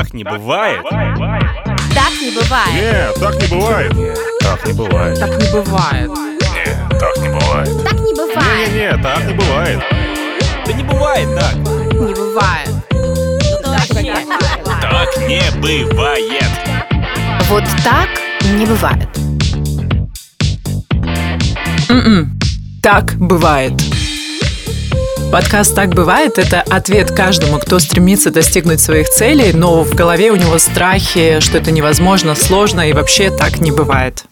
Так не бывает. Так не бывает. Нет, так не бывает. Так не бывает. Так не бывает. Нет, так не бывает. Так не бывает. Не-не-не, так не бывает. Да не бывает так. Не бывает. Так не бывает. Вот так не бывает. М-м. Так бывает. Подкаст «Так бывает» — это ответ каждому, кто стремится достигнуть своих целей, но в голове у него страхи, что это невозможно, сложно и вообще так не бывает.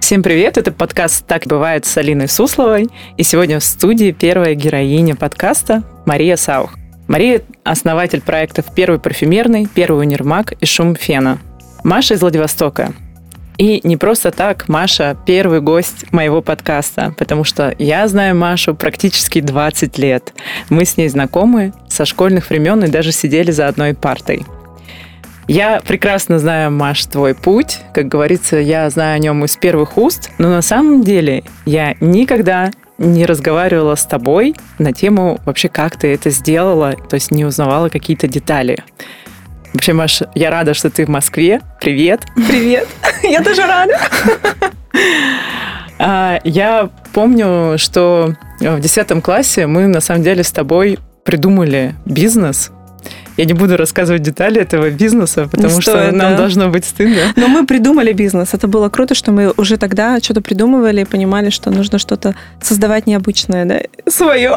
Всем привет, это подкаст «Так бывает» с Алиной Сусловой. И сегодня в студии первая героиня подкаста Мария Саух. Мария – основатель проектов «Первый парфюмерный», «Первый универмаг» и «Шум фена». Маша из Владивостока. И не просто так Маша – первый гость моего подкаста, потому что я знаю Машу практически 20 лет. Мы с ней знакомы со школьных времен и даже сидели за одной партой. Я прекрасно знаю, Маш, твой путь. Как говорится, я знаю о нем из первых уст, но на самом деле я никогда не разговаривала с тобой на тему вообще, как ты это сделала, то есть не узнавала какие-то детали. Вообще, Маш, я рада, что ты в Москве. Привет. Привет. Я тоже рада. А, Я помню, что в 10 классе мы на самом деле с тобой придумали бизнес. Я не буду рассказывать детали этого бизнеса, потому Не что стоит, нам да. должно быть стыдно. Но мы придумали бизнес. Это было круто, что мы уже тогда что-то придумывали и понимали, что нужно что-то создавать необычное, да, свое.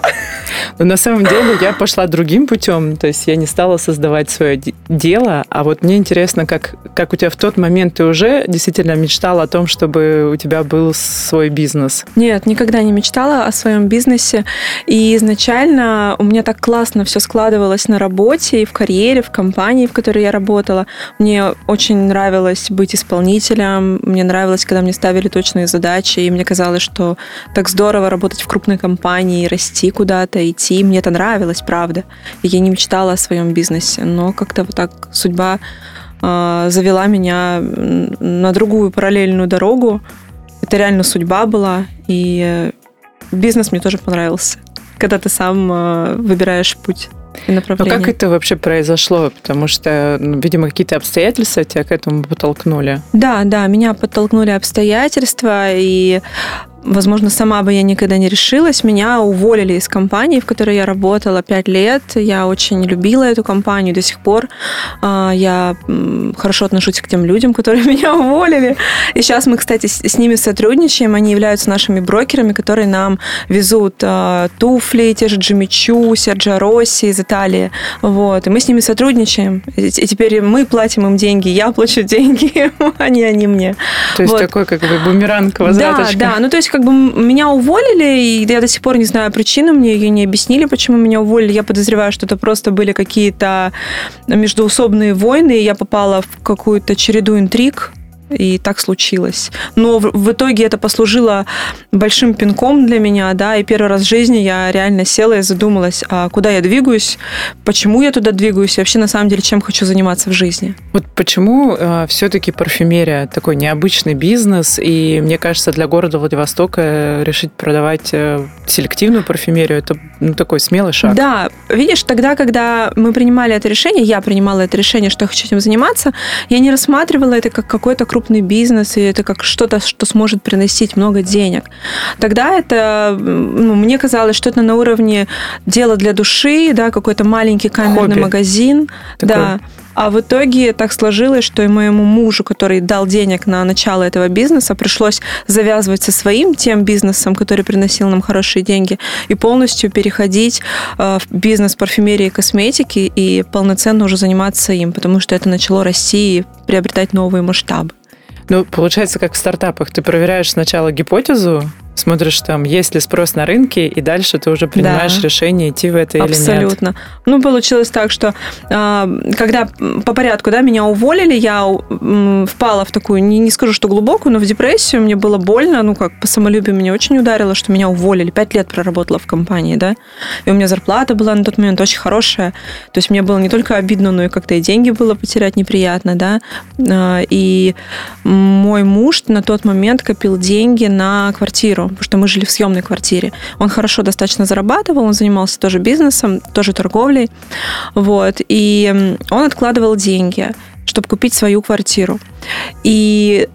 Но на самом деле я пошла другим путем, то есть я не стала создавать свое де- дело, а вот мне интересно, как, как у тебя в тот момент ты уже действительно мечтала о том, чтобы у тебя был свой бизнес. Нет, никогда не мечтала о своем бизнесе. И изначально у меня так классно все складывалось на работе и в карьере, в компании, в которой я работала. Мне очень нравилось быть исполнителем, мне нравилось, когда мне ставили точные задачи, и мне казалось, что так здорово работать в крупной компании, расти куда-то, идти. Мне это нравилось, правда. Я не мечтала о своем бизнесе, но как-то вот так судьба а, завела меня на другую параллельную дорогу. Это реально судьба была, и э, бизнес мне тоже понравился, когда ты сам э, выбираешь путь и Но направление. Ну, как это вообще произошло? Потому что, ну, видимо, какие-то обстоятельства тебя к этому подтолкнули. Да, да, меня подтолкнули обстоятельства, и, возможно, сама бы я никогда не решилась. Меня уволили из компании, в которой я работала пять лет. Я очень любила эту компанию до сих пор. А, Я хорошо отношусь к тем людям, которые меня уволили. И сейчас мы, кстати, с ними сотрудничаем. Они являются нашими брокерами, которые нам везут а, туфли, те же Джимми Чу, Серджо Росси из Италии. Вот. И мы с ними сотрудничаем. И теперь мы платим им деньги, я плачу деньги, они, они мне. То есть Вот. такой как бы бумеранг, возвраточка. Да, да. Ну, то есть, как бы меня уволили, и я до сих пор не знаю причину, мне ее не объяснили, почему меня уволили. Я подозреваю, что это просто были какие-то междуусобные войны, и я попала в какую-то череду интриг, и так случилось. Но в, в итоге это послужило большим пинком для меня, да, и первый раз в жизни я реально села и задумалась, а куда я двигаюсь, почему я туда двигаюсь, и вообще на самом деле чем хочу заниматься в жизни. Вот почему все-таки парфюмерия такой необычный бизнес, и мне кажется, для города Владивостока решить продавать э, селективную парфюмерию это ну, такой смелый шаг. Да, видишь, тогда, когда мы принимали это решение, я принимала это решение, что я хочу этим заниматься, я не рассматривала это как какой-то крупный бизнес, и это как что-то, что сможет приносить много денег. Тогда это, ну, мне казалось, что это на уровне дела для души, да, какой-то маленький камерный Хобби. магазин, Такое. да. А в итоге так сложилось, что и моему мужу, который дал денег на начало этого бизнеса, пришлось завязывать со своим тем бизнесом, который приносил нам хорошие деньги, и полностью переходить э, в бизнес парфюмерии и косметики и полноценно уже заниматься им, потому что это начало расти и приобретать новые масштабы. Ну, получается, как в стартапах. Ты проверяешь сначала гипотезу, смотришь там, есть ли спрос на рынке, и дальше ты уже принимаешь Да. решение, идти в это или нет. Абсолютно. Ну, получилось так, что а, когда по порядку, да, меня уволили, я впала в такую, не, не скажу, что глубокую, но в депрессию, мне было больно, ну, как по самолюбию меня очень ударило, что меня уволили. Пять лет проработала в компании, да, и у меня зарплата была на тот момент очень хорошая, то есть мне было не только обидно, но и как-то и деньги было потерять неприятно, да, А, и мой муж на тот момент копил деньги на квартиру, потому что мы жили в съемной квартире. Он хорошо достаточно зарабатывал, он занимался тоже бизнесом, тоже торговлей. Вот. И он откладывал деньги, чтобы купить свою квартиру. И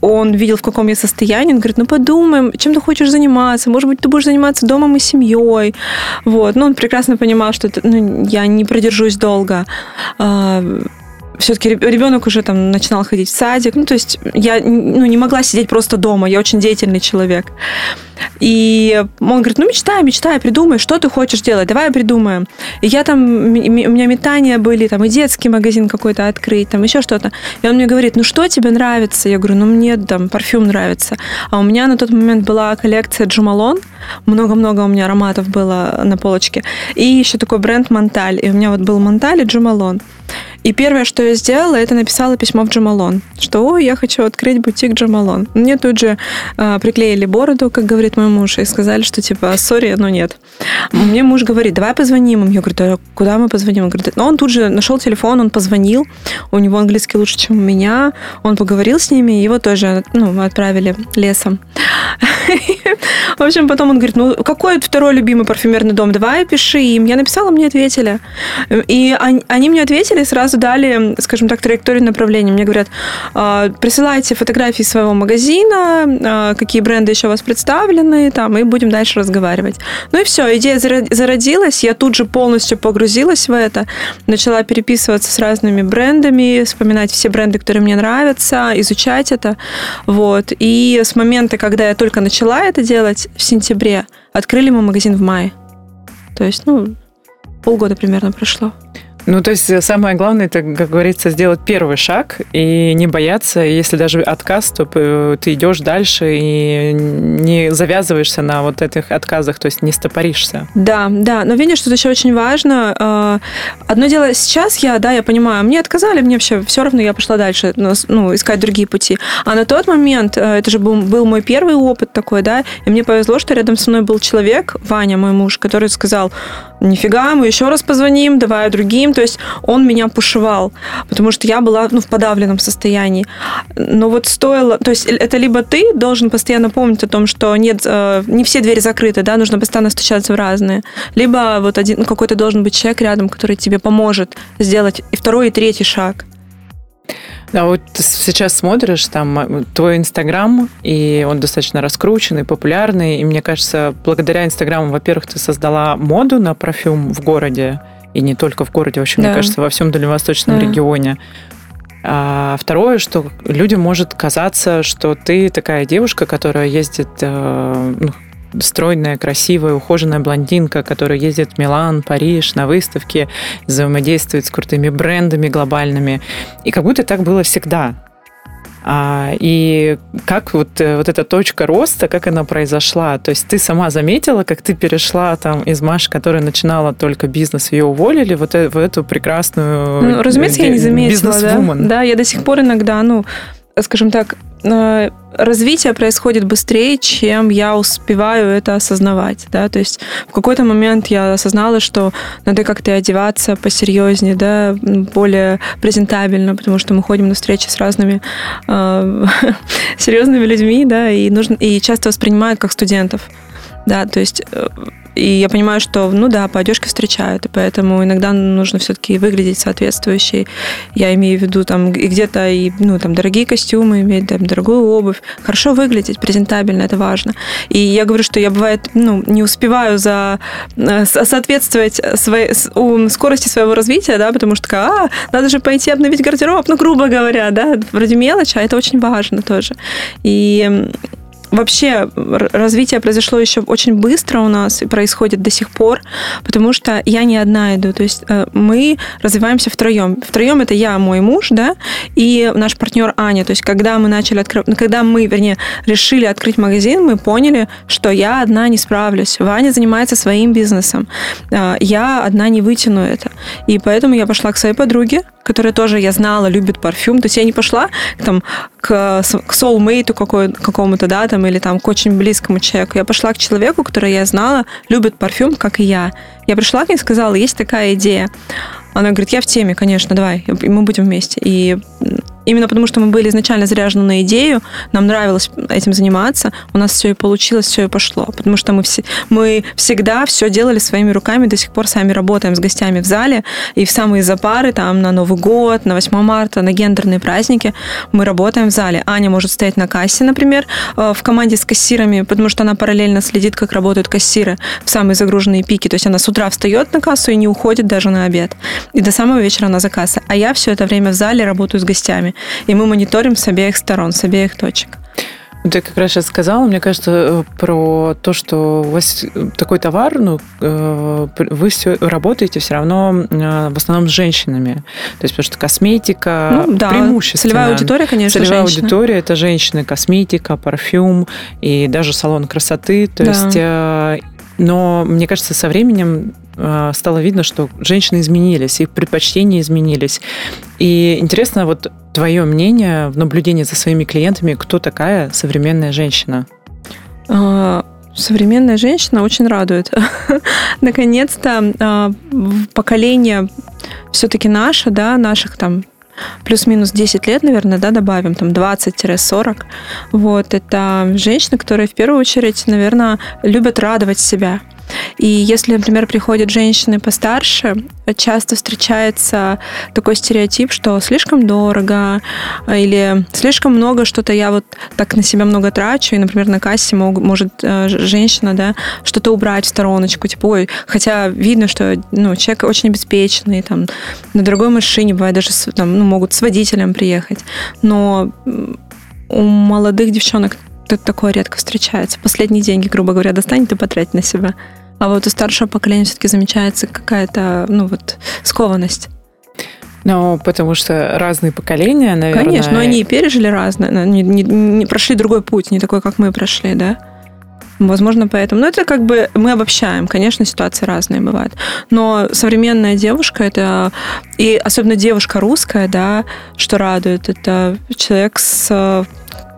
он видел, в каком я состоянии, он говорит, ну подумаем, чем ты хочешь заниматься, может быть, ты будешь заниматься домом и семьей, вот, ну, он прекрасно понимал, что это, ну, я не продержусь долго, все-таки ребенок уже там начинал ходить в садик, ну, то есть я ну, не могла сидеть просто дома, я очень деятельный человек. И он говорит, ну, мечтай, мечтай, придумай, что ты хочешь делать, давай придумаем. И я там, у меня метания были, там, и детский магазин какой-то открыть, там, еще что-то. И он мне говорит, ну, что тебе нравится? Я говорю, ну, мне там парфюм нравится. А у меня на тот момент была коллекция Джумалон, много-много у меня ароматов было на полочке. И еще такой бренд Монталь. И у меня вот был Монталь и Джумалон. И первое, что я сделала, это написала письмо в Джамалон, что «Ой, я хочу открыть бутик Джамалон». Мне тут же э, приклеили бороду, как говорит мой муж, и сказали, что типа «Сори, но нет». Мне муж говорит «Давай позвоним им». Я говорю «Да куда мы позвоним?» Он говорит «Ну, он тут же нашел телефон, он позвонил, у него английский лучше, чем у меня, он поговорил с ними, и его тоже ну, отправили лесом. В общем, потом он говорит, ну, какой второй любимый парфюмерный дом? Давай пиши им. Я написала, мне ответили. И они мне ответили, сразу дали, скажем так, траекторию направления. Мне говорят, «А, присылайте фотографии своего магазина, а, какие бренды еще у вас представлены, там, и будем дальше разговаривать. Ну и все, идея зародилась, я тут же полностью погрузилась в это, начала переписываться с разными брендами, вспоминать все бренды, которые мне нравятся, изучать это, вот. И с момента, когда я только начала это делать, в сентябре, открыли мы магазин в мае. То есть, ну, полгода примерно прошло. Ну, то есть э, самое главное, это, как говорится, сделать первый шаг и не бояться. Если даже отказ, то э, ты идешь дальше и не завязываешься на вот этих отказах, то есть не стопоришься. Да, да. Но видишь, что еще очень важно. Э, одно дело сейчас я, да, я понимаю, мне отказали, мне вообще все равно, я пошла дальше, ну, искать другие пути. А на тот момент, это же был, был мой первый опыт такой, да, и мне повезло, что рядом со мной был человек, Ваня, мой муж, который сказал, нифига, мы еще раз позвоним, давай другим. То есть он меня пушевал, потому что я была ну, в подавленном состоянии. Но вот стоило... То есть это либо ты должен постоянно помнить о том, что нет, э, не все двери закрыты, да, нужно постоянно стучаться в разные. Либо вот один ну, какой-то должен быть человек рядом, который тебе поможет сделать и второй, и третий шаг. Да, вот ты сейчас смотришь там э, твой Инстаграм, и он достаточно раскрученный, популярный, и мне кажется, благодаря Инстаграму, во-первых, ты создала моду на парфюм в городе, и не только в городе, вообще, да. мне кажется, во всем дальневосточном да. регионе. А второе, что людям может казаться, что ты такая девушка, которая ездит э, ну, стройная, красивая, ухоженная блондинка, которая ездит в Милан, Париж на выставке, взаимодействует с крутыми брендами глобальными. И как будто так было всегда. А, и как вот, э, вот эта точка роста, как она произошла? То есть ты сама заметила, как ты перешла там из Маши, которая начинала только бизнес, ее уволили, вот э, в эту прекрасную Ну, разумеется, я не заметила, да? Да, я до сих пор иногда, ну, скажем так, э, развитие происходит быстрее, чем я успеваю это осознавать, да, то есть в какой-то момент я осознала, что надо как-то одеваться посерьезнее, да, более презентабельно, потому что мы ходим на встречи с разными э, серьезными людьми, да, и нужно и часто воспринимают как студентов, да, то есть э, и я понимаю, что, ну да, по одежке встречают, и поэтому иногда нужно все-таки выглядеть соответствующей. Я имею в виду там и где-то и, ну, там, дорогие костюмы, иметь там, дорогую обувь. Хорошо выглядеть, презентабельно, это важно. И я говорю, что я, бывает, ну, не успеваю за э, соответствовать своей, скорости своего развития, да, потому что, а, надо же пойти обновить гардероб, ну, грубо говоря, да, вроде мелочь, а это очень важно тоже. И вообще развитие произошло еще очень быстро у нас и происходит до сих пор, потому что я не одна иду. То есть э, мы развиваемся втроем. Втроем это я, мой муж, да, и наш партнер Аня. То есть когда мы начали открывать, ну, когда мы, вернее, решили открыть магазин, мы поняли, что я одна не справлюсь. Ваня занимается своим бизнесом. Э, я одна не вытяну это. И поэтому я пошла к своей подруге, которая тоже, я знала, любит парфюм. То есть я не пошла там, к, к soulmate какому-то, да, там, или там к очень близкому человеку. Я пошла к человеку, который я знала, любит парфюм, как и я. Я пришла к ней и сказала, есть такая идея. Она говорит, я в теме, конечно, давай, мы будем вместе. И именно потому, что мы были изначально заряжены на идею, нам нравилось этим заниматься, у нас все и получилось, все и пошло. Потому что мы, все, мы всегда все делали своими руками, до сих пор сами работаем с гостями в зале, и в самые запары, там, на Новый год, на 8 марта, на гендерные праздники, мы работаем в зале. Аня может стоять на кассе, например, э, в команде с кассирами, потому что она параллельно следит, как работают кассиры в самые загруженные пики. То есть она с утра встает на кассу и не уходит даже на обед. И до самого вечера она за кассой. А я все это время в зале работаю с гостями. И мы мониторим с обеих сторон, с обеих точек. Ты как раз сейчас сказала, мне кажется, э, про то, что у вас такой товар, ну, э, вы все работаете все равно э, в основном с женщинами. То есть, потому что косметика ну, да, преимущественно. Целевая аудитория, конечно, Целевая женщины. аудитория – это женщины, косметика, парфюм и даже салон красоты. То Да. есть, но мне кажется, со временем стало видно, что женщины изменились, их предпочтения изменились. И интересно, вот твое мнение в наблюдении за своими клиентами, кто такая современная женщина? А, Современная женщина очень радует. Наконец-то а, поколение все-таки наше, да, наших там плюс-минус 10 лет, наверное, да, добавим, там 20-40. Вот, это женщины, которые в первую очередь, наверное, любят радовать себя. И если, например, приходят женщины постарше, часто встречается такой стереотип, что слишком дорого или слишком много что-то я вот так на себя много трачу, и, например, на кассе мог, может э, женщина, да, что-то убрать в стороночку, типа, ой, хотя видно, что ну, человек очень обеспеченный, там, на другой машине, бывает, даже там, ну, могут с водителем приехать, но у молодых девчонок такое редко встречается. Последние деньги, грубо говоря, достанет и потратить на себя. А вот у старшего поколения все-таки замечается какая-то, ну вот, скованность. Ну, потому что разные поколения, наверное. Конечно, но они и пережили разное, не, не, не прошли другой путь, не такой, как мы прошли, да. Возможно, поэтому. Но это как бы мы обобщаем. Конечно, ситуации разные бывают. Но современная девушка это и особенно девушка русская, да, что радует, это человек с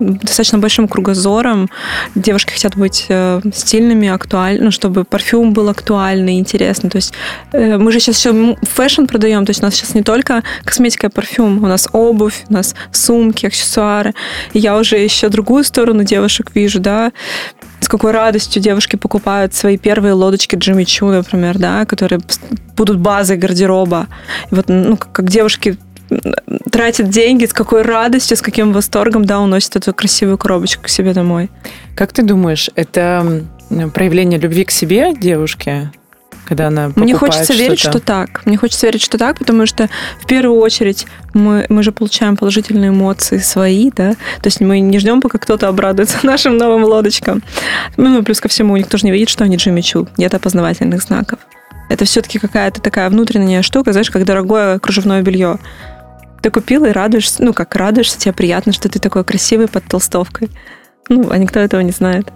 достаточно большим кругозором. Девушки хотят быть э, стильными, актуальными, ну, чтобы парфюм был актуальный, интересный. То есть э, мы же сейчас еще fashion продаем, то есть у нас сейчас не только косметика и парфюм, у нас обувь, у нас сумки, аксессуары. И я уже еще другую сторону девушек вижу, да, с какой радостью девушки покупают свои первые лодочки Jimmy Choo, например, да, которые будут базой гардероба. И вот, ну, как, как девушки тратит деньги, с какой радостью, с каким восторгом, да, уносит эту красивую коробочку к себе домой. Как ты думаешь, это проявление любви к себе девушки? когда она Мне хочется верить, что так. Мне хочется верить, что так, потому что в первую очередь мы, мы же получаем положительные эмоции свои, да, то есть мы не ждем, пока кто-то обрадуется нашим новым лодочкам. Ну, плюс ко всему, никто же не видит, что они Джимми Чу. Нет опознавательных знаков. Это все-таки какая-то такая внутренняя штука, знаешь, как дорогое кружевное белье. Ты купила и радуешься, ну, как радуешься, тебе приятно, что ты такой красивый под толстовкой. Ну, а никто этого не знает.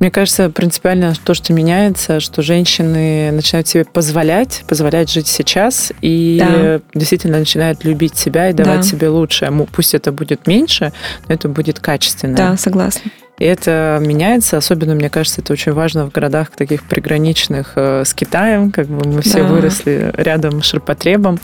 Мне кажется, принципиально то, что меняется, что женщины начинают себе позволять, позволять жить сейчас и да. действительно начинают любить себя и давать да. себе лучшее. Пусть это будет меньше, но это будет качественно. Да, согласна. И это меняется, особенно, мне кажется, это очень важно в городах таких приграничных э, с Китаем, как бы мы все да. выросли рядом с ширпотребом,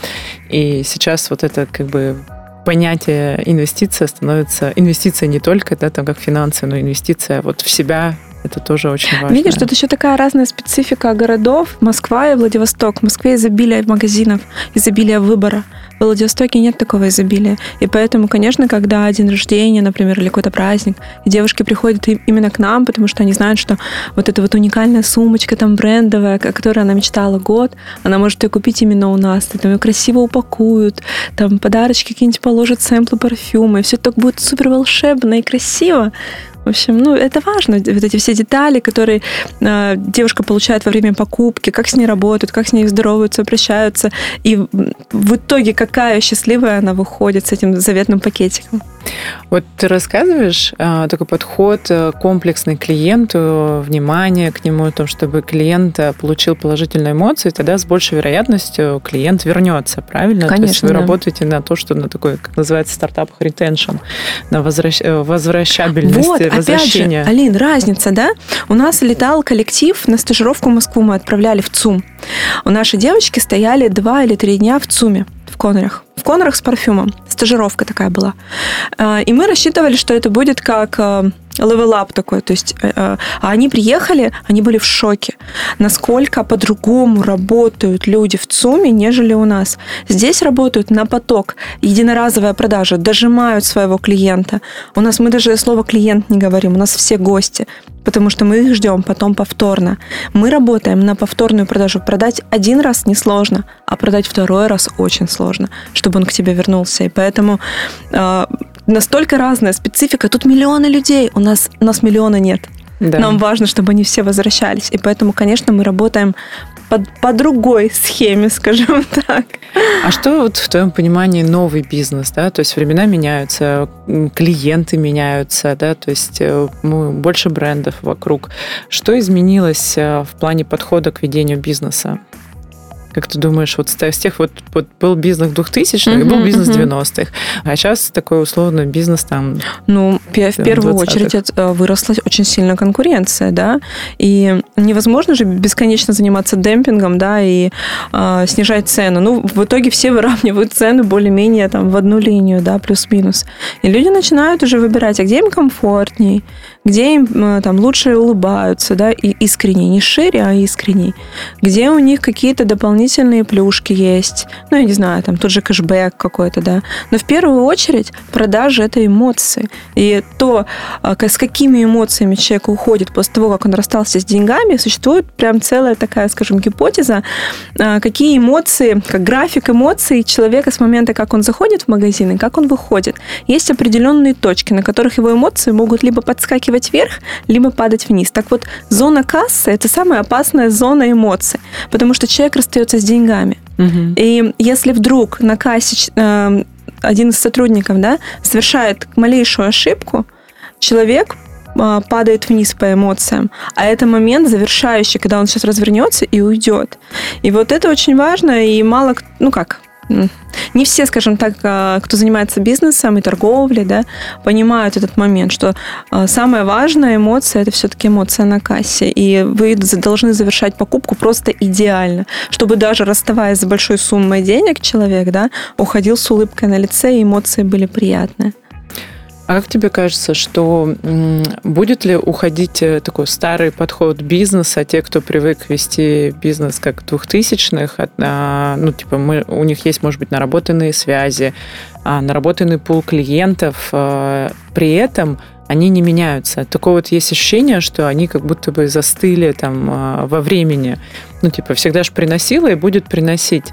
и сейчас вот это как бы понятие инвестиция становится инвестиция не только да, там как финансы, но инвестиция вот в себя, это тоже очень важно. Видишь, тут еще такая разная специфика городов. Москва и Владивосток. В Москве изобилие магазинов, изобилие выбора. В Владивостоке нет такого изобилия. И поэтому, конечно, когда день рождения, например, или какой-то праздник, и девушки приходят именно к нам, потому что они знают, что вот эта вот уникальная сумочка там брендовая, о которой она мечтала год, она может ее купить именно у нас. И там ее красиво упакуют, там подарочки какие-нибудь положат, сэмплы парфюма, и все так будет супер волшебно и красиво. В общем, ну, это важно, вот эти все детали, которые э, девушка получает во время покупки, как с ней работают, как с ней здороваются, обращаются, и в итоге какая счастливая она выходит с этим заветным пакетиком. Вот ты рассказываешь а, такой подход э, комплексный к клиенту, внимание к нему, о том, чтобы клиент э, получил положительные эмоции, тогда с большей вероятностью клиент вернется, правильно? Конечно, то есть вы да. работаете на то, что на такой, как называется, стартап retention, на возвращ... э, возвращабельность, вот, возвращение. Опять же, Алин, разница, да? У нас летал коллектив на стажировку в Москву, мы отправляли в ЦУМ. У нашей девочки стояли два или три дня в ЦУМе в Конорах. В Конорах с парфюмом. Стажировка такая была. Э, И мы рассчитывали, что это будет как up такой. То есть э, э, а они приехали, они были в шоке. Насколько по-другому работают люди в ЦУМе, нежели у нас. Здесь работают на поток. Единоразовая продажа. Дожимают своего клиента. У нас мы даже слово клиент не говорим. У нас все гости потому что мы их ждем потом повторно. Мы работаем на повторную продажу. Продать один раз несложно, а продать второй раз очень сложно, чтобы он к тебе вернулся. И поэтому э, настолько разная специфика. Тут миллионы людей, у нас, у нас миллиона нет. Да. Нам важно, чтобы они все возвращались. И поэтому, конечно, мы работаем по, по другой схеме, скажем так. А что вот в твоем понимании новый бизнес, да? То есть времена меняются, клиенты меняются, да? То есть э, больше брендов вокруг. Что изменилось э, в плане подхода к ведению бизнеса? Как ты думаешь, вот с тех вот, вот был бизнес 2000-х и был бизнес мгм. 90-х, а сейчас такой условно бизнес там Ну, в первую 20-х. очередь э, выросла очень сильно конкуренция, да, и невозможно же бесконечно заниматься демпингом, да, и э, снижать цену. Ну, в итоге все выравнивают цены более-менее там в одну линию, да, плюс-минус. И люди начинают уже выбирать, а где им комфортней, где им э, там лучше улыбаются, да, и искренне, не шире, а искренней, где у них какие-то дополнительные плюшки есть, ну, я не знаю, там тот же кэшбэк какой-то, да. Но в первую очередь продажи – это эмоции. И то, а, с какими эмоциями человек уходит после того, как он расстался с деньгами, существует прям целая такая, скажем, гипотеза, а, какие эмоции, как график эмоций человека с момента, как он заходит в магазин и как он выходит. Есть определенные точки, на которых его эмоции могут либо подскакивать вверх, либо падать вниз. Так вот, зона кассы – это самая опасная зона эмоций, потому что человек расстается с деньгами. Мгм. И если вдруг на кассе э, один из сотрудников да, совершает малейшую ошибку, человек э, падает вниз по эмоциям. А это момент завершающий, когда он сейчас развернется и уйдет. И вот это очень важно, и мало, ну как, не все, скажем так, э, кто занимается бизнесом и торговлей, да, понимают этот момент, что э, самая важная эмоция – это все-таки эмоция на кассе. И вы должны завершать покупку просто идеально, чтобы даже расставаясь с большой суммой денег человек, да, уходил с улыбкой на лице, и эмоции были приятные. А как тебе кажется, что будет ли уходить э, такой старый подход бизнеса, те, кто привык вести бизнес как 2000-х, от, а, ну, типа, мы, у них есть, может быть, наработанные связи, а, наработанный пул клиентов, а, при этом они не меняются. Такое вот есть ощущение, что они как будто бы застыли там а, во времени. Ну, типа, всегда же приносила и будет приносить.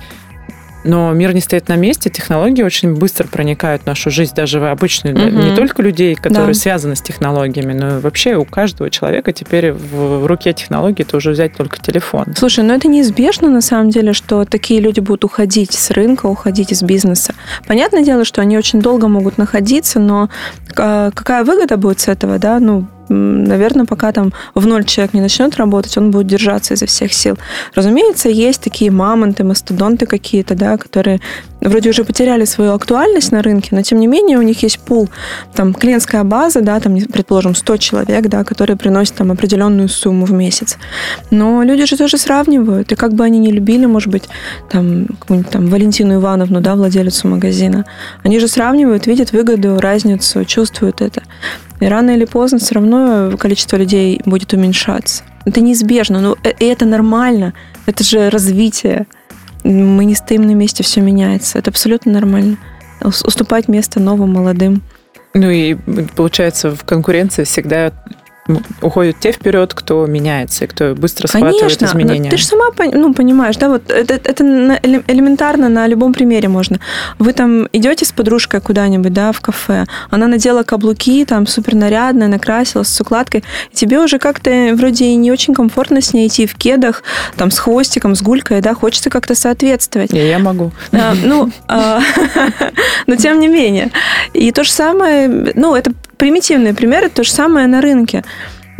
Но мир не стоит на месте, технологии очень быстро проникают в нашу жизнь, даже в обычную, Мгм. не только людей, которые Да. связаны с технологиями, но и вообще у каждого человека теперь в руке технологии это уже взять только телефон. Слушай, ну это неизбежно на самом деле, что такие люди будут уходить с рынка, уходить из бизнеса. Понятное дело, что они очень долго могут находиться, но а, какая выгода будет с этого, да? Ну, наверное, пока там в ноль человек не начнет работать, он будет держаться изо всех сил. Разумеется, есть такие мамонты, мастодонты какие-то, да, которые вроде уже потеряли свою актуальность на рынке, но тем не менее у них есть пул, там, клиентская база, да, там, предположим, 100 человек, да, которые приносят там определенную сумму в месяц. Но люди же тоже сравнивают, и как бы они ни любили, может быть, там, какую-нибудь там Валентину Ивановну, да, владелицу магазина, они же сравнивают, видят выгоду, разницу, чувствуют это. И рано или поздно все равно количество людей будет уменьшаться. Это неизбежно, но э- это нормально. Это же развитие. Мы не стоим на месте, все меняется. Это абсолютно нормально. Ус- Уступать место новым, молодым. Ну и получается в конкуренции всегда уходят те вперед, кто меняется и кто быстро схватывает Конечно, но изменения. ты же сама ну, понимаешь, да, вот это, это элементарно на любом примере можно. Вы там идете с подружкой куда-нибудь, да, в кафе, она надела каблуки, там супер нарядная, накрасилась с укладкой, и тебе уже как-то вроде и не очень комфортно с ней идти в кедах, там с хвостиком, с гулькой, да, хочется как-то соответствовать. И я могу. А, ну, а, но тем не менее. И то же самое, ну, это примитивные примеры, то же самое на рынке.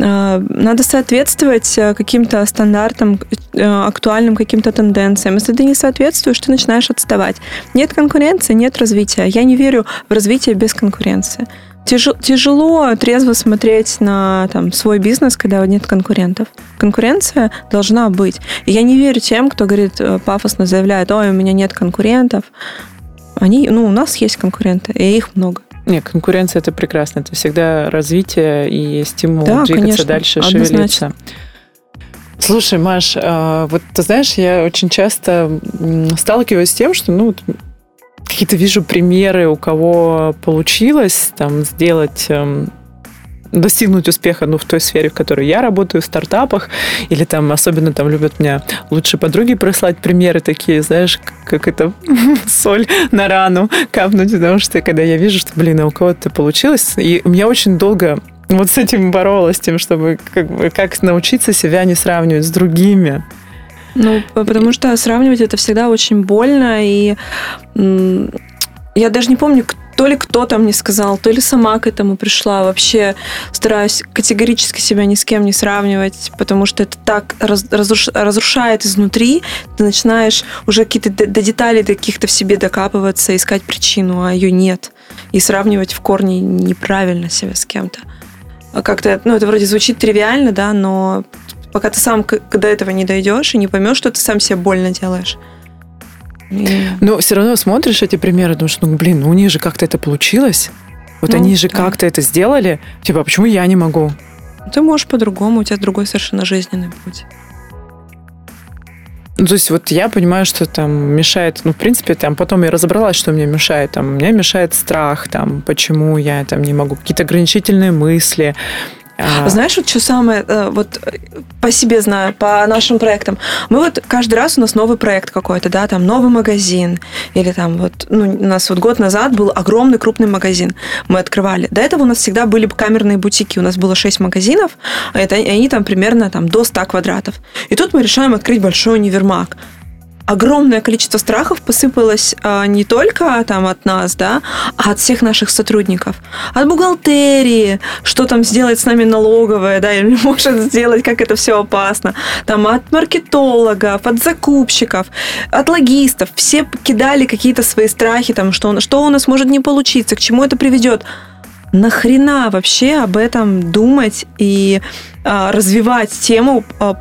А, Надо соответствовать э, каким-то стандартам, э, актуальным каким-то тенденциям. Если ты не соответствуешь, ты начинаешь отставать. Нет конкуренции, нет развития. Я не верю в развитие без конкуренции. Тяжело, трезво смотреть на там, свой бизнес, когда нет конкурентов. Конкуренция должна быть. И я не верю тем, кто говорит, э, пафосно заявляет, ой, у меня нет конкурентов. Они, ну, у нас есть конкуренты, и их много. Не, конкуренция это прекрасно. Это всегда развитие и стимул Да, двигаться конечно, дальше, однозначно. шевелиться. Слушай, Маш, а, вот ты знаешь, я очень часто сталкиваюсь с тем, что ну какие-то вижу примеры, у кого получилось там сделать эм, достигнуть успеха, ну, в той сфере, в которой я работаю, в стартапах, или там особенно там любят меня лучшие подруги прислать примеры такие, знаешь, как- это соль на рану капнуть, потому что когда я вижу, что, блин, а у кого-то получилось, и я очень долго вот с этим боролась, тем, чтобы как, как научиться себя не сравнивать с другими. Ну, потому что сравнивать это всегда очень больно, и я даже не помню, то ли кто-то мне сказал, то ли сама к этому пришла. Вообще стараюсь категорически себя ни с кем не сравнивать, потому что это так раз- разруш- разрушает изнутри. Ты начинаешь уже какие-то до, деталей каких-то в себе докапываться, искать причину, а ее нет. И сравнивать в корне неправильно себя с кем-то. А Как-то, ну, это вроде звучит тривиально, да, но пока ты сам до этого не дойдешь и не поймешь, что ты сам себе больно делаешь. И- Но все равно смотришь эти примеры, думаешь, ну, блин, ну, у них же как-то это получилось. Вот Ну, они же да. как-то это сделали. Типа, а почему я не могу? Ты можешь по-другому, у тебя другой совершенно жизненный путь. Ну, то есть вот я понимаю, что там мешает, ну, в принципе, там потом я разобралась, что мне мешает. Там, мне мешает страх, там, почему я там не могу, какие-то ограничительные мысли. Знаешь, вот что самое, э, вот по себе знаю, по нашим проектам. Мы вот каждый раз у нас новый проект какой-то, да, там новый магазин, или там вот, ну, у нас вот год назад был огромный крупный магазин, мы открывали. До этого у нас всегда были камерные бутики, у нас было 6 магазинов, это, и они там примерно там до 100 квадратов. И тут мы решаем открыть большой универмаг. Огромное количество страхов посыпалось а, не только там от нас, да, а от всех наших сотрудников. От бухгалтерии, что там сделать с нами налоговая, да, или может сделать, как это все опасно. Там от маркетологов, от закупщиков, от логистов. Все кидали какие-то свои страхи, там, что, что у нас может не получиться, к чему это приведет. Нахрена вообще об этом думать и а, развивать тему а,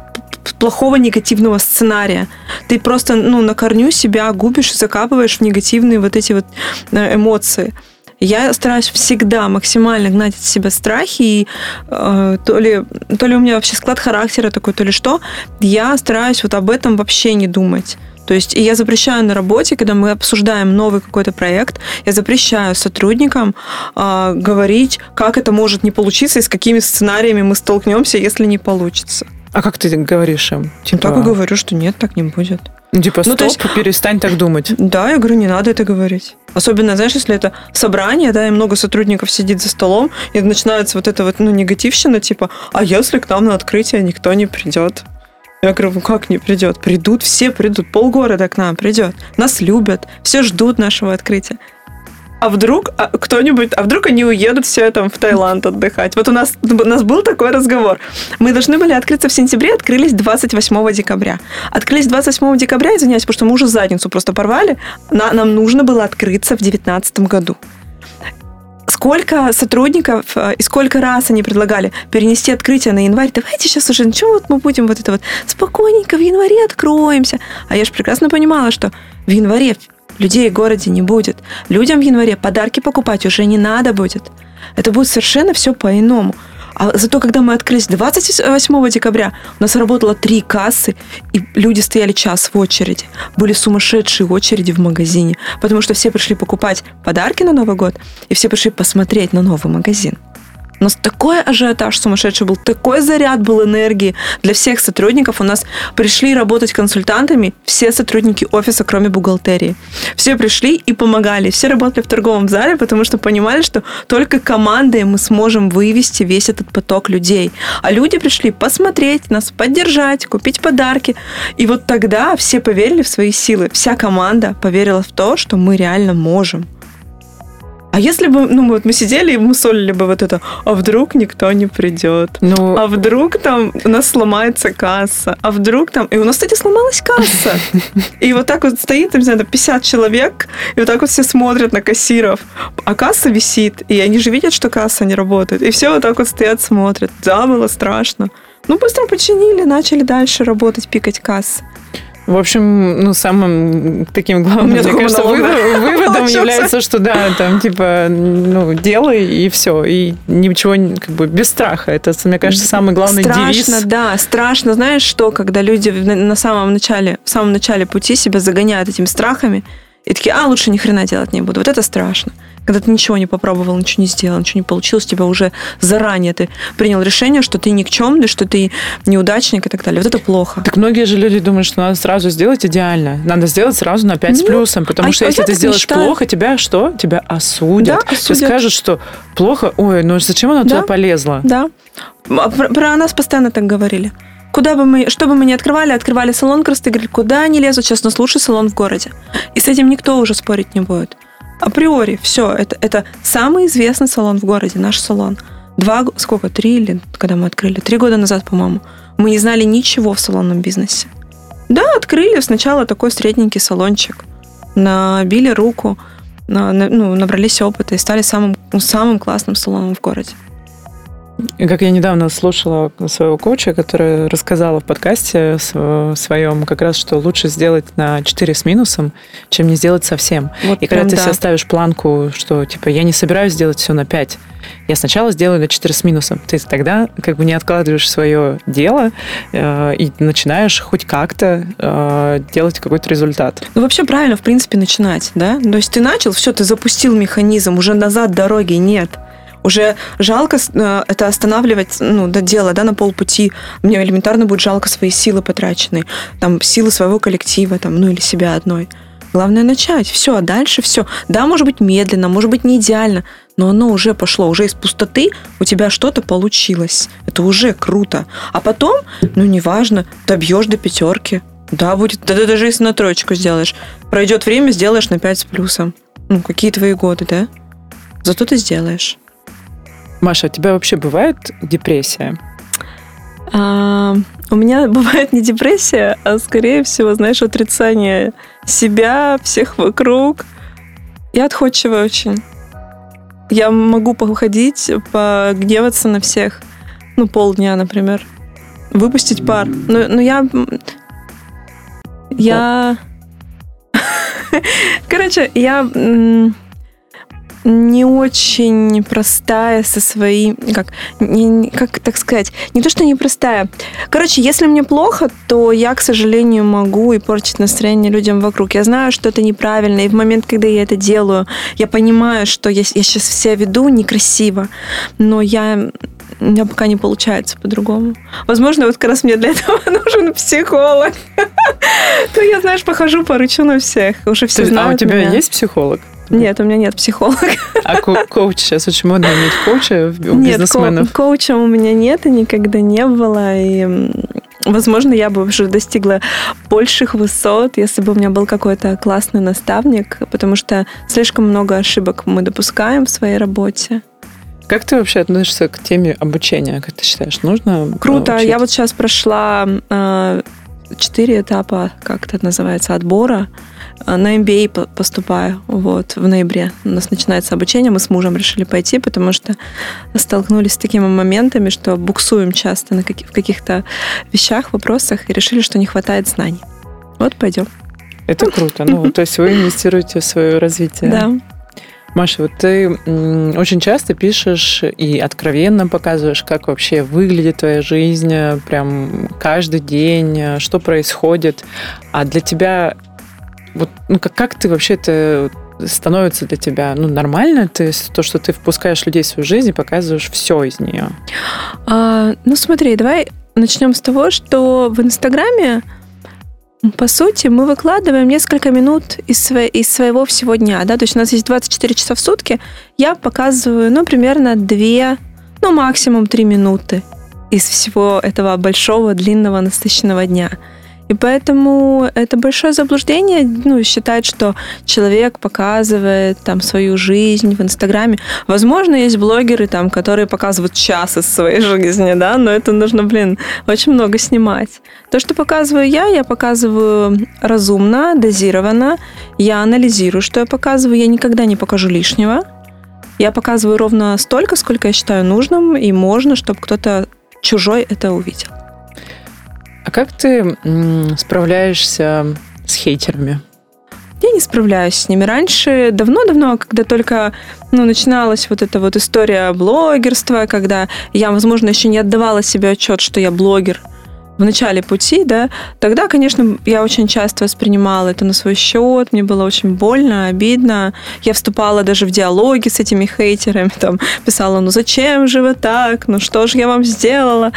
плохого негативного сценария. Ты просто ну, на корню себя губишь закапываешь в негативные вот эти вот э, эмоции. Я стараюсь всегда максимально гнать от себя страхи, и э, то, ли, то ли у меня вообще склад характера такой, то ли что, я стараюсь вот об этом вообще не думать. То есть и я запрещаю на работе, когда мы обсуждаем новый какой-то проект, я запрещаю сотрудникам э, говорить, как это может не получиться и с какими сценариями мы столкнемся, если не получится. А как ты говоришь им? Типа... Так и говорю, что нет, так не будет. Ну, типа, стоп, ну, есть... перестань так думать. Да, я говорю, не надо это говорить. Особенно, знаешь, если это собрание, да, и много сотрудников сидит за столом, и начинается вот эта вот, ну, негативщина, типа, а если к нам на открытие никто не придет? Я говорю, ну как не придет? Придут, все придут, полгорода к нам придет. Нас любят, все ждут нашего открытия а вдруг а кто-нибудь, а вдруг они уедут все там в Таиланд отдыхать. Вот у нас, у нас был такой разговор. Мы должны были открыться в сентябре, открылись 28 декабря. Открылись 28 декабря, извиняюсь, потому что мы уже задницу просто порвали. На, нам нужно было открыться в 2019 году. Сколько сотрудников и сколько раз они предлагали перенести открытие на январь. Давайте сейчас уже, ну что вот мы будем вот это вот спокойненько в январе откроемся. А я же прекрасно понимала, что в январе людей в городе не будет. Людям в январе подарки покупать уже не надо будет. Это будет совершенно все по-иному. А зато, когда мы открылись 28 декабря, у нас работало три кассы, и люди стояли час в очереди. Были сумасшедшие очереди в магазине, потому что все пришли покупать подарки на Новый год, и все пришли посмотреть на новый магазин. У нас такой ажиотаж сумасшедший был, такой заряд был энергии для всех сотрудников. У нас пришли работать консультантами все сотрудники офиса, кроме бухгалтерии. Все пришли и помогали. Все работали в торговом зале, потому что понимали, что только командой мы сможем вывести весь этот поток людей. А люди пришли посмотреть нас, поддержать, купить подарки. И вот тогда все поверили в свои силы. Вся команда поверила в то, что мы реально можем. А если бы, ну, вот мы сидели и мы солили бы вот это, а вдруг никто не придет? Ну, а вдруг там у нас сломается касса? А вдруг там... И у нас, кстати, сломалась касса. И вот так вот стоит, там, не знаю, 50 человек, и вот так вот все смотрят на кассиров. А касса висит, и они же видят, что касса не работает. И все вот так вот стоят, смотрят. Да, было страшно. Ну, быстро починили, начали дальше работать, пикать кассы. В общем, ну, самым таким главным, мне кажется, да, выводом, является, что да, там, типа, ну, делай, и все. И ничего, как бы, без страха. Это, мне кажется, самый главный страшно, девиз. да, страшно. Знаешь что, когда люди на самом начале, в самом начале пути себя загоняют этими страхами, и такие, а, лучше ни хрена делать не буду. Вот это страшно. Когда ты ничего не попробовал, ничего не сделал, ничего не получилось, тебя уже заранее ты принял решение, что ты никчемный, что ты неудачник и так далее. Вот это плохо. Так многие же люди думают, что надо сразу сделать идеально. Надо сделать сразу на 5 с Ну, плюсом. Потому а- что если ты сделаешь считаю. плохо, тебя что? Тебя осудят. Да, осудят. Тебе скажут, что плохо, ой, ну зачем она Да. туда полезла? Да. А Про, про нас постоянно так говорили. Куда бы мы, что бы мы ни открывали, открывали салон красоты, говорили, куда они лезут, сейчас у нас лучший салон в городе. И с этим никто уже спорить не будет. Априори, все, это, это самый известный салон в городе, наш салон. Два, сколько, три или когда мы открыли? Три года назад, по-моему. Мы не знали ничего в салонном бизнесе. Да, открыли сначала такой средненький салончик. Набили руку, на- ну, набрались опыта и стали самым, самым классным салоном в городе. Как я недавно слушала своего коуча, который рассказала в подкасте св- своем как раз, что лучше сделать на 4 с минусом, чем не сделать совсем. Вот И когда ты да. себе ставишь планку, что типа я не собираюсь делать все на 5, я сначала сделаю на 4 с минусом. Ты тогда как бы не откладываешь свое дело э, и начинаешь хоть как-то э, делать какой-то результат. Ну, вообще правильно, в принципе, начинать, да? То есть ты начал, все, ты запустил механизм, уже назад дороги нет. Уже жалко э, это останавливать, ну, до дела, да, на полпути. Мне элементарно будет жалко свои силы потраченные, там, силы своего коллектива, там, ну, или себя одной. Главное начать, все, а дальше все. Да, может быть медленно, может быть не идеально, но оно уже пошло, уже из пустоты у тебя что-то получилось. Это уже круто. А потом, ну, неважно, добьешь до пятерки. Да, будет, да ты даже если на троечку сделаешь. Пройдет время, сделаешь на 5 с плюсом. Ну, какие твои годы, да? Зато ты сделаешь. Маша, у тебя вообще бывает депрессия? А, у меня бывает не депрессия, а скорее всего, знаешь, отрицание себя, всех вокруг. Я отходчивая очень. Я могу походить, погневаться на всех. Ну, полдня, например. Выпустить пар. Но, но я... м, Я... Короче, я не очень простая со своим... Как, не- как так сказать? Не то, что непростая. Короче, если мне плохо, то я, к сожалению, могу и портить настроение людям вокруг. Я знаю, что это неправильно, и в момент, когда я это делаю, я понимаю, что я, я сейчас себя веду некрасиво, но я у меня пока не получается по-другому. Возможно, вот как раз мне для этого нужен психолог. То я, знаешь, похожу, порычу на всех. Уже все Ты- а у знают тебя есть психолог? Нет, у меня нет психолога. А ко- коуч сейчас очень модно иметь коуча у Нет, бизнесменов. ко- коуча у меня нет и никогда не было. И, возможно, я бы уже достигла больших высот, если бы у меня был какой-то классный наставник, потому что слишком много ошибок мы допускаем в своей работе. Как ты вообще относишься к теме обучения? Как ты считаешь, нужно Круто. учить? Я вот сейчас прошла э, четыре этапа, как это называется, отбора. Э, На MBA по- поступаю вот, в ноябре. У нас начинается обучение. Мы с мужем решили пойти, потому что столкнулись с такими моментами, что буксуем часто на каки- в каких-то вещах, вопросах, и решили, что не хватает знаний. Вот пойдем. Это круто. Ну, то есть вы инвестируете в свое развитие. Да. Маша, вот ты очень часто пишешь и откровенно показываешь, как вообще выглядит твоя жизнь, э, прям каждый день, э, что происходит. А для тебя, вот, ну, как, как ты вообще это становится для тебя ну, нормально? Есть то, что ты впускаешь людей в свою жизнь и показываешь все из нее. А, ну, смотри, давай начнем с того, что в Инстаграме, по сути, мы выкладываем несколько минут из, сво- из своего всего дня. Да? То есть у нас есть 24 часа в сутки. Я показываю, ну, примерно 2, ну, максимум 3 минуты из всего этого большого, длинного, насыщенного дня. И поэтому это большое заблуждение, ну, считать, что человек показывает там свою жизнь в Инстаграме. Возможно, есть блогеры там, которые показывают час из своей жизни, да, но это нужно, блин, очень много снимать. То, что показываю я, я показываю разумно, дозированно, я анализирую, что я показываю, я никогда не покажу лишнего. Я показываю ровно столько, сколько я считаю нужным и можно, чтобы кто-то чужой это увидел. А как ты справляешься с хейтерами? Я не справляюсь с ними. Раньше, давно-давно, когда только ну, начиналась вот эта вот история блогерства, когда я, возможно, еще не отдавала себе отчет, что я блогер, в начале пути, да, тогда, конечно, я очень часто воспринимала это на свой счет, мне было очень больно, обидно. Я вступала даже в диалоги с этими хейтерами, там, писала, ну зачем же вы так, ну что же я вам сделала.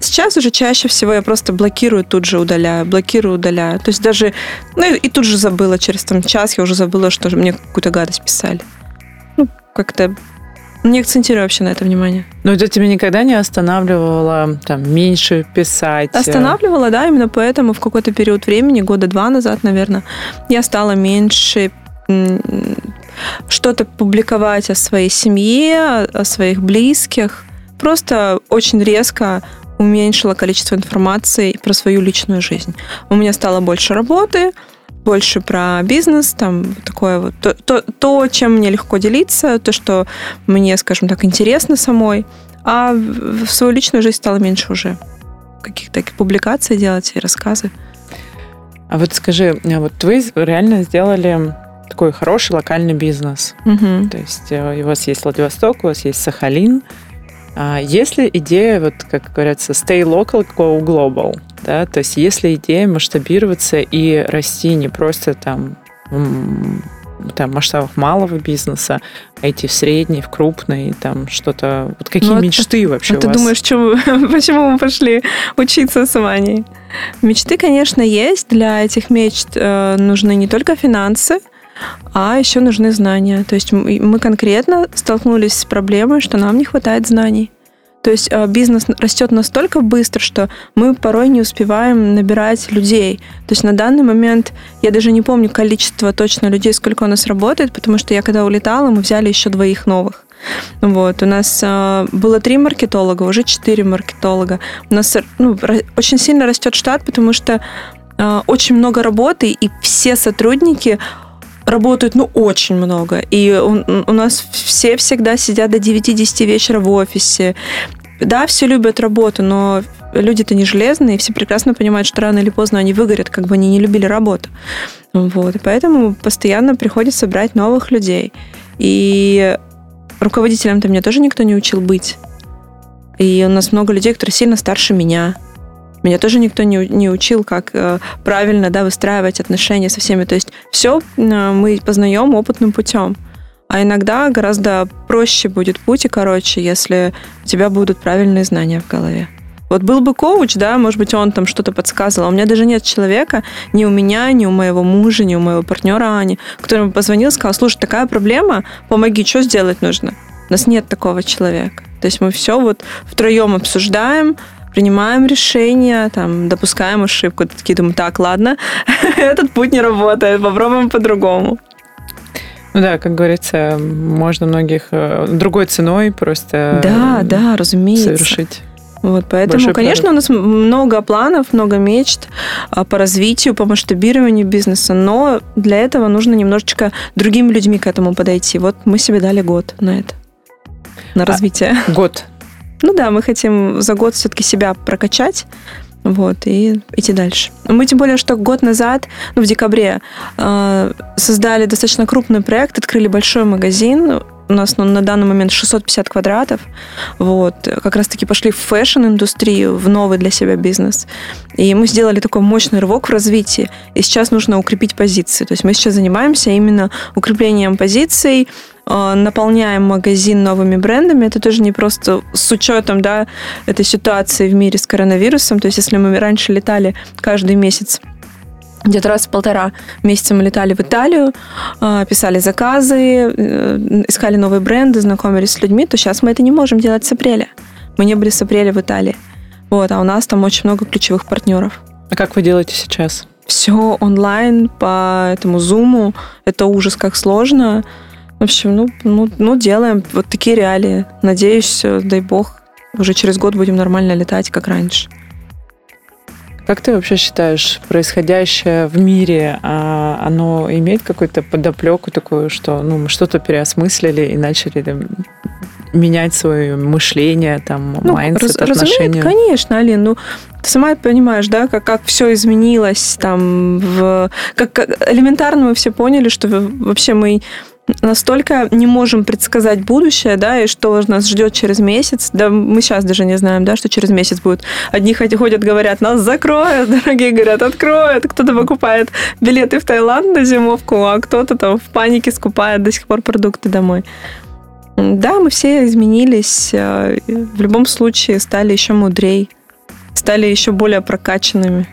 Сейчас уже чаще всего я просто блокирую, тут же удаляю, блокирую, удаляю. То есть даже, ну и, тут же забыла, через там час я уже забыла, что мне какую-то гадость писали. Ну, как-то не акцентирую вообще на это внимание. Но это тебя никогда не останавливало там меньше писать? Останавливала, да, именно поэтому в какой-то период времени, года два назад, наверное, я стала меньше что-то публиковать о своей семье, о своих близких. Просто очень резко уменьшила количество информации про свою личную жизнь. У меня стало больше работы, больше про бизнес, там такое вот то, то, то, чем мне легко делиться, то, что мне, скажем так, интересно самой, а в свою личную жизнь стало меньше уже каких-то публикаций делать и рассказы. А вот скажи, а вот вы реально сделали такой хороший локальный бизнес. Угу. То есть э, у вас есть Владивосток, у вас есть Сахалин. А есть ли идея, вот как говорится, stay local, go global? Да? То есть если идея масштабироваться и расти не просто там там, масштабах малого бизнеса, а идти в средний, в крупный, там что-то... Вот какие ну, мечты это, вообще а у ты вас? думаешь, чему, почему мы пошли учиться с Ваней? Мечты, конечно, есть. Для этих мечт э, нужны не только финансы, а еще нужны знания. То есть мы конкретно столкнулись с проблемой, что нам не хватает знаний. То есть э, бизнес растет настолько быстро, что мы порой не успеваем набирать людей. То есть на данный момент я даже не помню количество точно людей, сколько у нас работает, потому что я когда улетала, мы взяли еще двоих новых. Вот, у нас э, было три маркетолога, уже четыре маркетолога. У нас ну, очень сильно растет штат, потому что э, очень много работы, и все сотрудники работают, ну, очень много. И у, у нас все всегда сидят до 9-10 вечера в офисе. Да, все любят работу, но люди-то не железные, и все прекрасно понимают, что рано или поздно они выгорят, как бы они не любили работу. Вот, и поэтому постоянно приходится брать новых людей. И руководителем-то меня тоже никто не учил быть. И у нас много людей, которые сильно старше меня. Меня тоже никто не, не учил, как э, правильно да, выстраивать отношения со всеми. То есть все э, мы познаем опытным путем. А иногда гораздо проще будет путь и короче, если у тебя будут правильные знания в голове. Вот был бы коуч, да, может быть, он там что-то подсказывал. У меня даже нет человека, ни у меня, ни у моего мужа, ни у моего партнера Ани, бы позвонил сказал, слушай, такая проблема, помоги, что сделать нужно? У нас нет такого человека. То есть мы все вот втроем обсуждаем, принимаем решения, там, допускаем ошибку, такие думаем, так, ладно, этот путь не работает, попробуем по-другому. Ну да, как говорится, можно многих э, другой ценой просто да, да, разумеется. совершить. Вот, поэтому, конечно, прорыв. у нас много планов, много мечт а, по развитию, по масштабированию бизнеса, но для этого нужно немножечко другими людьми к этому подойти. Вот мы себе дали год на это, на а развитие. А, год ну да, мы хотим за год все-таки себя прокачать, вот, и идти дальше. Мы тем более, что год назад, ну, в декабре, э, создали достаточно крупный проект, открыли большой магазин, у нас ну, на данный момент 650 квадратов. Вот. Как раз-таки пошли в fashion-индустрию, в новый для себя бизнес. И мы сделали такой мощный рывок в развитии. И сейчас нужно укрепить позиции. То есть мы сейчас занимаемся именно укреплением позиций, наполняем магазин новыми брендами. Это тоже не просто с учетом да, этой ситуации в мире с коронавирусом. То есть если мы раньше летали каждый месяц где-то раз в полтора месяца мы летали в Италию, э, писали заказы, э, искали новые бренды, знакомились с людьми, то сейчас мы это не можем делать с апреля. Мы не были с апреля в Италии. Вот, а у нас там очень много ключевых партнеров. А как вы делаете сейчас? Все онлайн по этому зуму. Это ужас, как сложно. В общем, ну, ну, ну, делаем вот такие реалии. Надеюсь, дай бог, уже через год будем нормально летать, как раньше. Как ты вообще считаешь, происходящее в мире, а, оно имеет какую-то подоплеку такую, что ну, мы что-то переосмыслили и начали менять свое мышление, там, Ну, mindset, раз- отношения? конечно, Алин, ну, ты сама понимаешь, да, как, как все изменилось там, в, как, как элементарно мы все поняли, что вообще мы настолько не можем предсказать будущее, да, и что нас ждет через месяц. Да, мы сейчас даже не знаем, да, что через месяц будет. Одни ходят, говорят, нас закроют, другие говорят, откроют. Кто-то покупает билеты в Таиланд на зимовку, а кто-то там в панике скупает до сих пор продукты домой. Да, мы все изменились. э, В любом случае стали еще мудрей, стали еще более прокачанными.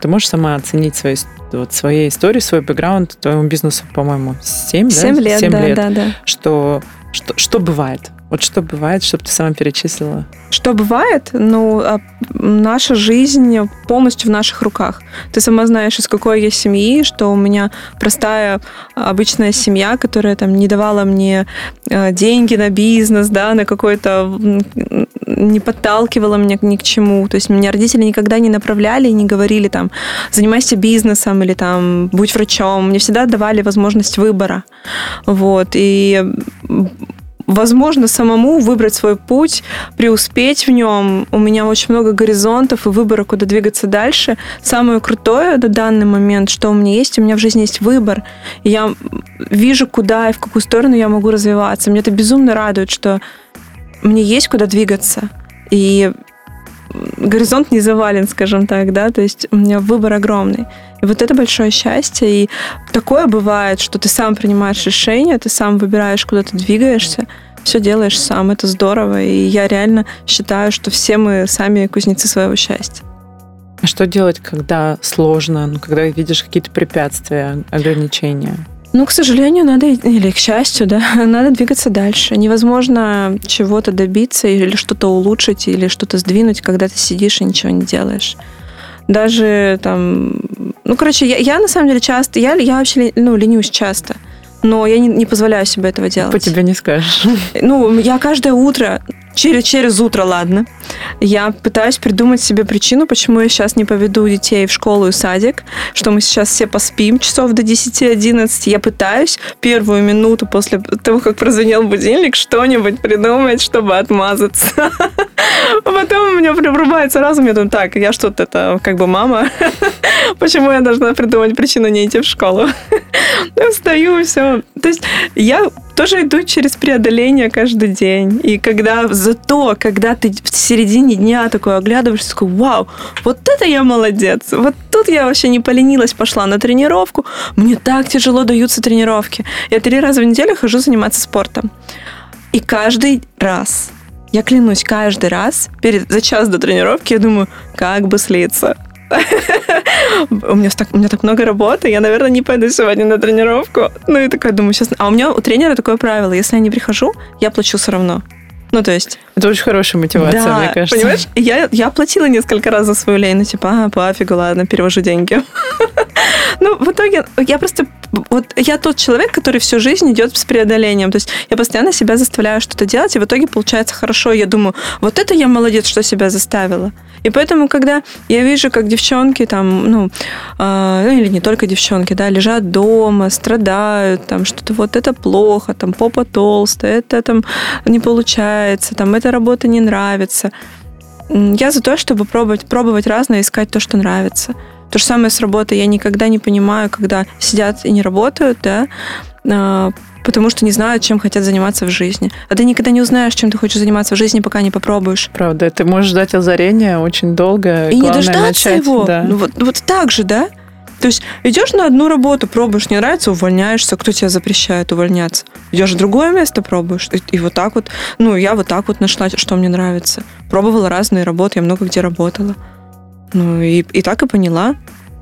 Ты можешь сама оценить свои, ис- вот, своей истории, свой бэкграунд, твоему бизнесу, по-моему, 7, Семь да? лет, Семь да, лет. да, да. Что, что, что бывает? Вот что бывает, чтобы ты сама перечислила? Что бывает? Ну, а, наша жизнь полностью в наших руках. Ты сама знаешь, из какой я семьи, что у меня простая обычная семья, которая там не давала мне э, деньги на бизнес, да, на какой-то м, не подталкивала меня ни к чему. То есть меня родители никогда не направляли и не говорили там, занимайся бизнесом или там будь врачом. Мне всегда давали возможность выбора. Вот. И возможно, самому выбрать свой путь, преуспеть в нем. У меня очень много горизонтов и выбора, куда двигаться дальше. Самое крутое на данный момент, что у меня есть, у меня в жизни есть выбор. Я вижу, куда и в какую сторону я могу развиваться. Меня это безумно радует, что мне есть куда двигаться. И горизонт не завален, скажем так, да, то есть у меня выбор огромный. И вот это большое счастье. И такое бывает, что ты сам принимаешь решение, ты сам выбираешь, куда ты двигаешься, все делаешь сам, это здорово. И я реально считаю, что все мы сами кузнецы своего счастья. А что делать, когда сложно, ну, когда видишь какие-то препятствия, ограничения? Ну, к сожалению, надо, или к счастью, да, надо двигаться дальше. Невозможно чего-то добиться или что-то улучшить, или что-то сдвинуть, когда ты сидишь и ничего не делаешь. Даже там... Ну, короче, я, я на самом деле часто... Я, я вообще ну, ленюсь часто. Но я не, не позволяю себе этого делать. По тебе не скажешь. Ну, я каждое утро, через, через утро, ладно, я пытаюсь придумать себе причину, почему я сейчас не поведу детей в школу и садик, что мы сейчас все поспим часов до 10-11. Я пытаюсь первую минуту после того, как прозвенел будильник, что-нибудь придумать, чтобы отмазаться. Потом у меня врубается разум, я думаю, так, я что-то это как бы мама, почему я должна придумать причину не идти в школу? Я встаю, все. То есть я тоже иду через преодоление каждый день. И когда зато, когда ты в середине дня такой оглядываешься, такой, вау, вот это я молодец. Вот тут я вообще не поленилась, пошла на тренировку. Мне так тяжело даются тренировки. Я три раза в неделю хожу заниматься спортом. И каждый раз, я клянусь, каждый раз перед, за час до тренировки я думаю, как бы слиться. У меня, так, у меня так много работы, я, наверное, не пойду сегодня на тренировку. Ну и такая думаю, сейчас... А у меня у тренера такое правило, если я не прихожу, я плачу все равно. Ну, то есть... Это очень хорошая мотивация, да, мне кажется. понимаешь, я, я платила несколько раз за свою лень, ну, типа, а, пофигу, ладно, перевожу деньги. Ну, в итоге, я просто... Вот я тот человек, который всю жизнь идет с преодолением. То есть я постоянно себя заставляю что-то делать, и в итоге получается хорошо. Я думаю, вот это я молодец, что себя заставила. И поэтому, когда я вижу, как девчонки там, ну, э, или не только девчонки, да, лежат дома, страдают, там что-то вот это плохо, там попа толстая, это там не получается, там эта работа не нравится. Я за то, чтобы пробовать, пробовать разное, искать то, что нравится. То же самое с работой. Я никогда не понимаю, когда сидят и не работают, да, э, потому что не знают, чем хотят заниматься в жизни. А ты никогда не узнаешь, чем ты хочешь заниматься в жизни, пока не попробуешь. Правда, ты можешь ждать озарения очень долго. И не Главное дождаться начать, его. да. Ну, вот, вот так же, да? То есть идешь на одну работу, пробуешь, не нравится, увольняешься. Кто тебя запрещает увольняться? Идешь в другое место, пробуешь. И, и вот так вот, ну, я вот так вот нашла, что мне нравится. Пробовала разные работы, я много где работала. Ну, и, и так и поняла,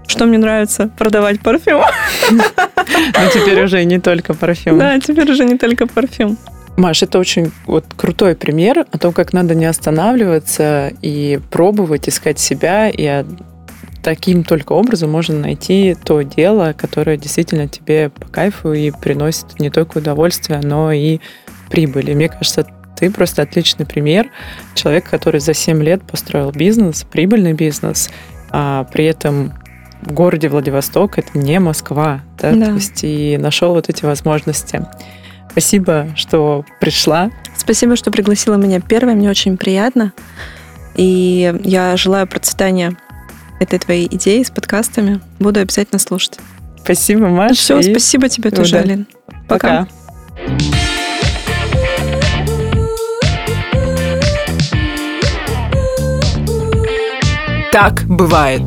что мне нравится продавать парфюм. Но теперь уже не только парфюм. Да, теперь уже не только парфюм. Маш, это очень вот крутой пример о том, как надо не останавливаться и пробовать искать себя, и таким только образом можно найти то дело, которое действительно тебе по кайфу и приносит не только удовольствие, но и прибыль. И мне кажется, ты просто отличный пример. Человек, который за 7 лет построил бизнес, прибыльный бизнес, а при этом в городе Владивосток это не Москва, да, Да. то есть и нашел вот эти возможности. Спасибо, что пришла. Спасибо, что пригласила меня первой. Мне очень приятно. И я желаю процветания этой твоей идеи с подкастами. Буду обязательно слушать. Спасибо, Маша. Все, и спасибо тебе тоже, да. Алин. Пока. Пока. Так бывает.